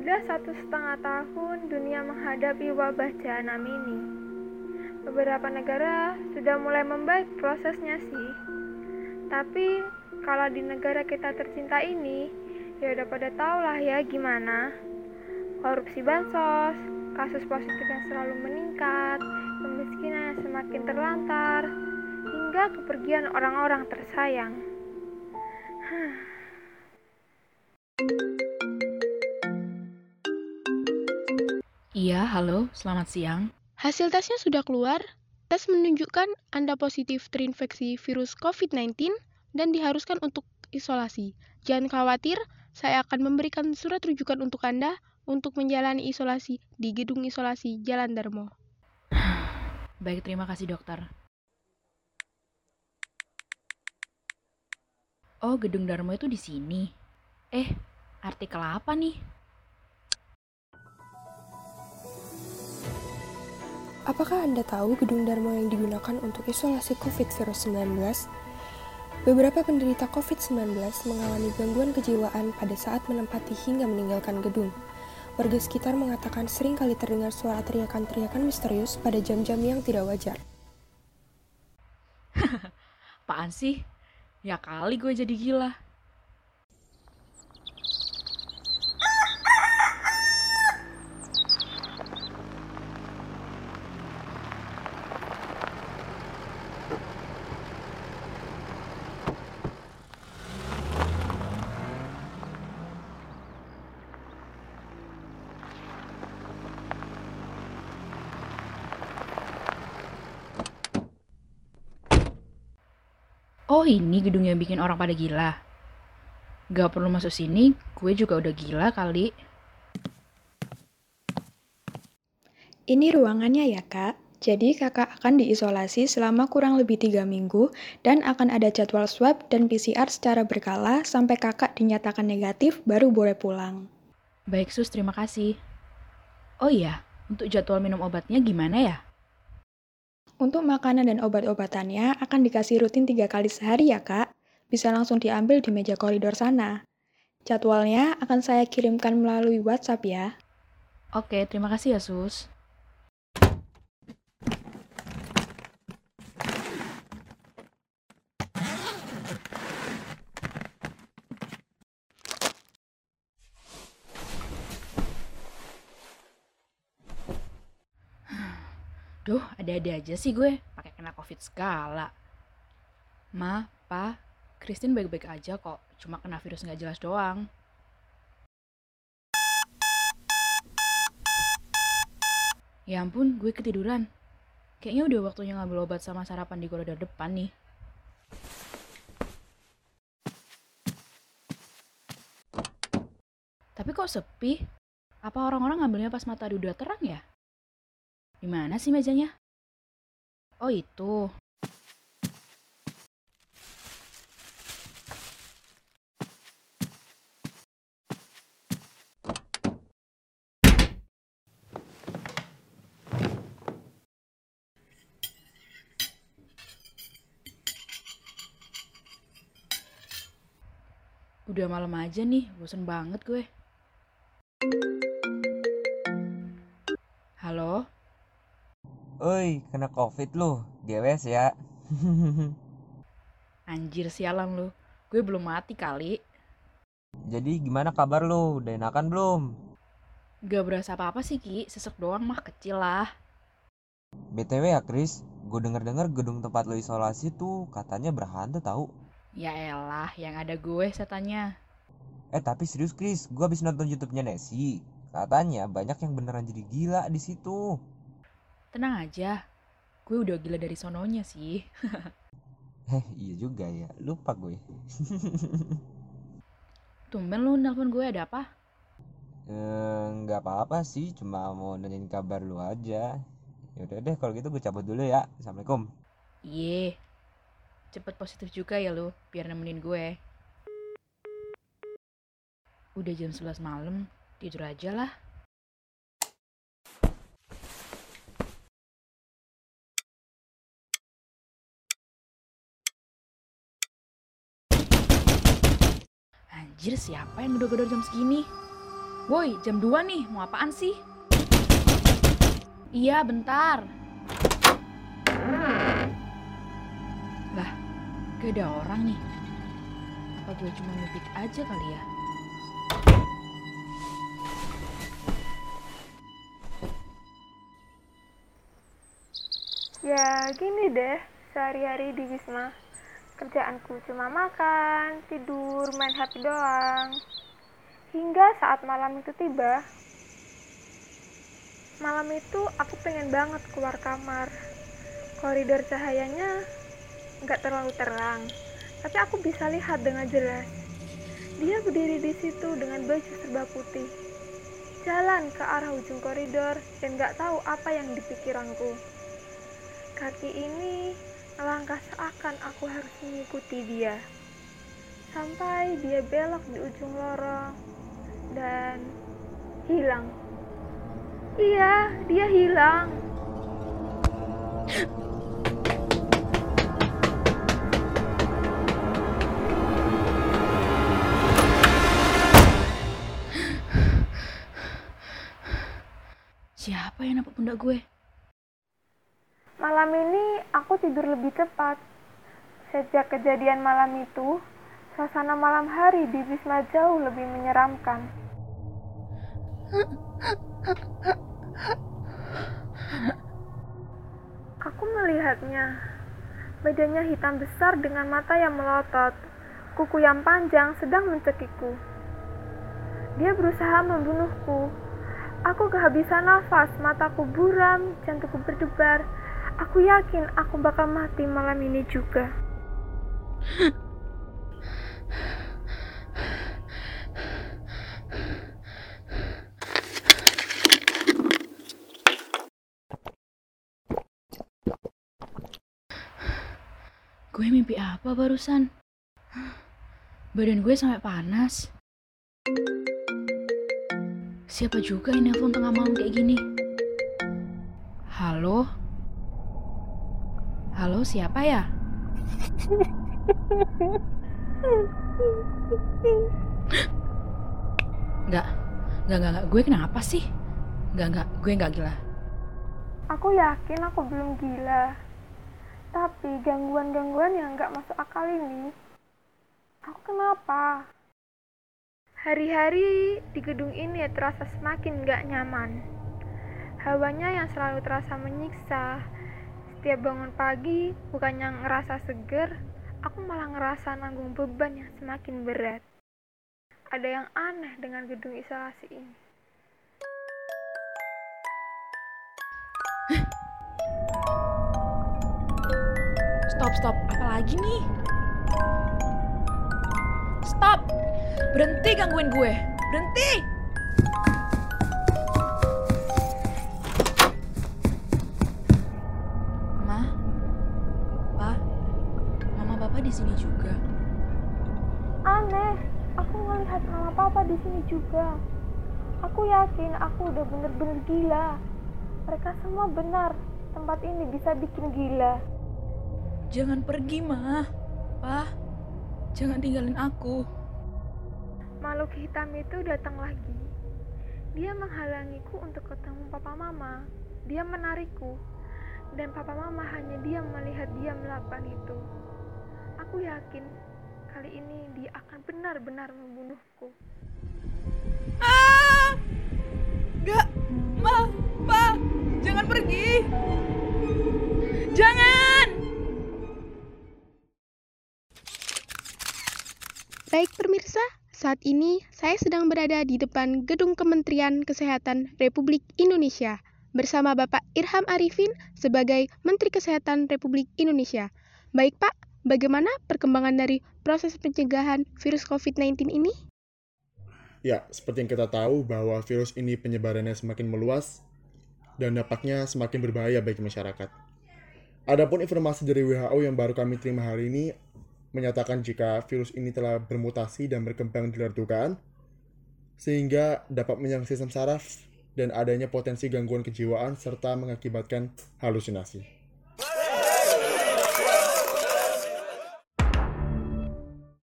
Sudah satu setengah tahun dunia menghadapi wabah jahanam ini. Beberapa negara sudah mulai membaik prosesnya sih. Tapi kalau di negara kita tercinta ini, ya udah pada tau lah ya gimana. Korupsi bansos, kasus positif yang selalu meningkat, kemiskinan yang semakin terlantar, hingga kepergian orang-orang tersayang. Iya, halo, selamat siang. Hasil tesnya sudah keluar. Tes menunjukkan Anda positif terinfeksi virus COVID-19 dan diharuskan untuk isolasi. Jangan khawatir, saya akan memberikan surat rujukan untuk Anda untuk menjalani isolasi di gedung isolasi Jalan Darmo. Baik, terima kasih dokter. Oh, gedung Darmo itu di sini. Eh, artikel apa nih? Apakah Anda tahu gedung Darmo yang digunakan untuk isolasi COVID-19? Beberapa penderita COVID-19 mengalami gangguan kejiwaan pada saat menempati hingga meninggalkan gedung. Warga sekitar mengatakan sering kali terdengar suara teriakan-teriakan misterius pada jam-jam yang tidak wajar. Apaan sih? Ya kali gue jadi gila. Oh ini gedung yang bikin orang pada gila. Gak perlu masuk sini, gue juga udah gila kali. Ini ruangannya ya kak. Jadi kakak akan diisolasi selama kurang lebih tiga minggu dan akan ada jadwal swab dan PCR secara berkala sampai kakak dinyatakan negatif baru boleh pulang. Baik sus, terima kasih. Oh iya, untuk jadwal minum obatnya gimana ya? Untuk makanan dan obat-obatannya akan dikasih rutin tiga kali sehari ya kak. Bisa langsung diambil di meja koridor sana. Jadwalnya akan saya kirimkan melalui WhatsApp ya. Oke, terima kasih ya sus. Duh, ada-ada aja sih gue, pakai kena covid segala. Ma, Pa, Christine baik-baik aja kok, cuma kena virus nggak jelas doang. Ya ampun, gue ketiduran. Kayaknya udah waktunya ngambil obat sama sarapan di koridor depan nih. Tapi kok sepi? Apa orang-orang ngambilnya pas matahari udah terang ya? Di mana sih mejanya? Oh itu. Udah malam aja nih, bosen banget gue. Halo? Oi, kena covid lu, GWS ya. Anjir sialan lu, gue belum mati kali. Jadi gimana kabar lu? Udah enakan belum? Gak berasa apa-apa sih Ki, sesek doang mah kecil lah. BTW ya Chris, gue denger-denger gedung tempat lu isolasi tuh katanya berhantu tahu. Ya elah, yang ada gue setannya. Eh tapi serius Chris, gue habis nonton YouTube-nya Nessie. Katanya banyak yang beneran jadi gila di situ. Tenang aja, gue udah gila dari sononya sih. Heh, iya juga ya. Lupa gue. Tumben lu nelpon gue ada apa? Eh, nggak apa-apa sih, cuma mau nanyain kabar lu aja. Yaudah deh, kalau gitu gue cabut dulu ya. Assalamualaikum. Iye, cepet positif juga ya lu, biar nemenin gue. Udah jam 11 malam, tidur aja lah. Anjir siapa yang gedor-gedor jam segini? Woi, jam 2 nih, mau apaan sih? Iya, bentar. Lah, gak ada orang nih. Apa gue cuma mimpi aja kali ya? Ya gini deh, sehari-hari di Wisma. Kerjaanku cuma makan, tidur, main HP doang. Hingga saat malam itu tiba. Malam itu aku pengen banget keluar kamar. Koridor cahayanya nggak terlalu terang, tapi aku bisa lihat dengan jelas. Dia berdiri di situ dengan baju serba putih. Jalan ke arah ujung koridor dan nggak tahu apa yang di pikiranku. Kaki ini melangkah seakan aku harus mengikuti dia. Sampai dia belok di ujung lorong dan hilang. Iya, dia hilang. Siapa yang nampak pundak gue? Malam ini aku tidur lebih cepat. Sejak kejadian malam itu, suasana malam hari di Wisma jauh lebih menyeramkan. Aku melihatnya. Badannya hitam besar dengan mata yang melotot. Kuku yang panjang sedang mencekikku. Dia berusaha membunuhku. Aku kehabisan nafas, mataku buram, jantungku berdebar. Aku yakin aku bakal mati malam ini juga. Gue mimpi apa barusan? Badan gue sampai panas. Siapa juga yang nelfon tengah malam kayak gini? Halo? Halo, siapa ya? Enggak, enggak, enggak, enggak. Gue kenapa sih? Enggak, enggak, gue enggak gila. Aku yakin aku belum gila. Tapi gangguan-gangguan yang nggak masuk akal ini, aku kenapa? Hari-hari di gedung ini terasa semakin nggak nyaman. Hawanya yang selalu terasa menyiksa. Setiap bangun pagi, bukannya ngerasa seger, aku malah ngerasa nanggung beban yang semakin berat. Ada yang aneh dengan gedung isolasi ini. Stop, stop. Apalagi nih? Stop! Berhenti gangguin gue. Berhenti! Papa di sini juga. Aneh, aku melihat mama papa di sini juga. Aku yakin aku udah bener-bener gila. Mereka semua benar, tempat ini bisa bikin gila. Jangan pergi, Ma. Pa, jangan tinggalin aku. Makhluk hitam itu datang lagi. Dia menghalangiku untuk ketemu papa mama. Dia menarikku. Dan papa mama hanya diam melihat dia melakukan itu. Aku yakin kali ini dia akan benar-benar membunuhku. Ah! Gak, Ma, Pa, jangan pergi. Jangan! Baik pemirsa, saat ini saya sedang berada di depan Gedung Kementerian Kesehatan Republik Indonesia bersama Bapak Irham Arifin sebagai Menteri Kesehatan Republik Indonesia. Baik Pak, bagaimana perkembangan dari proses pencegahan virus COVID-19 ini? Ya, seperti yang kita tahu bahwa virus ini penyebarannya semakin meluas dan dampaknya semakin berbahaya bagi masyarakat. Adapun informasi dari WHO yang baru kami terima hari ini menyatakan jika virus ini telah bermutasi dan berkembang di luar dugaan, sehingga dapat menyerang sistem saraf dan adanya potensi gangguan kejiwaan serta mengakibatkan halusinasi.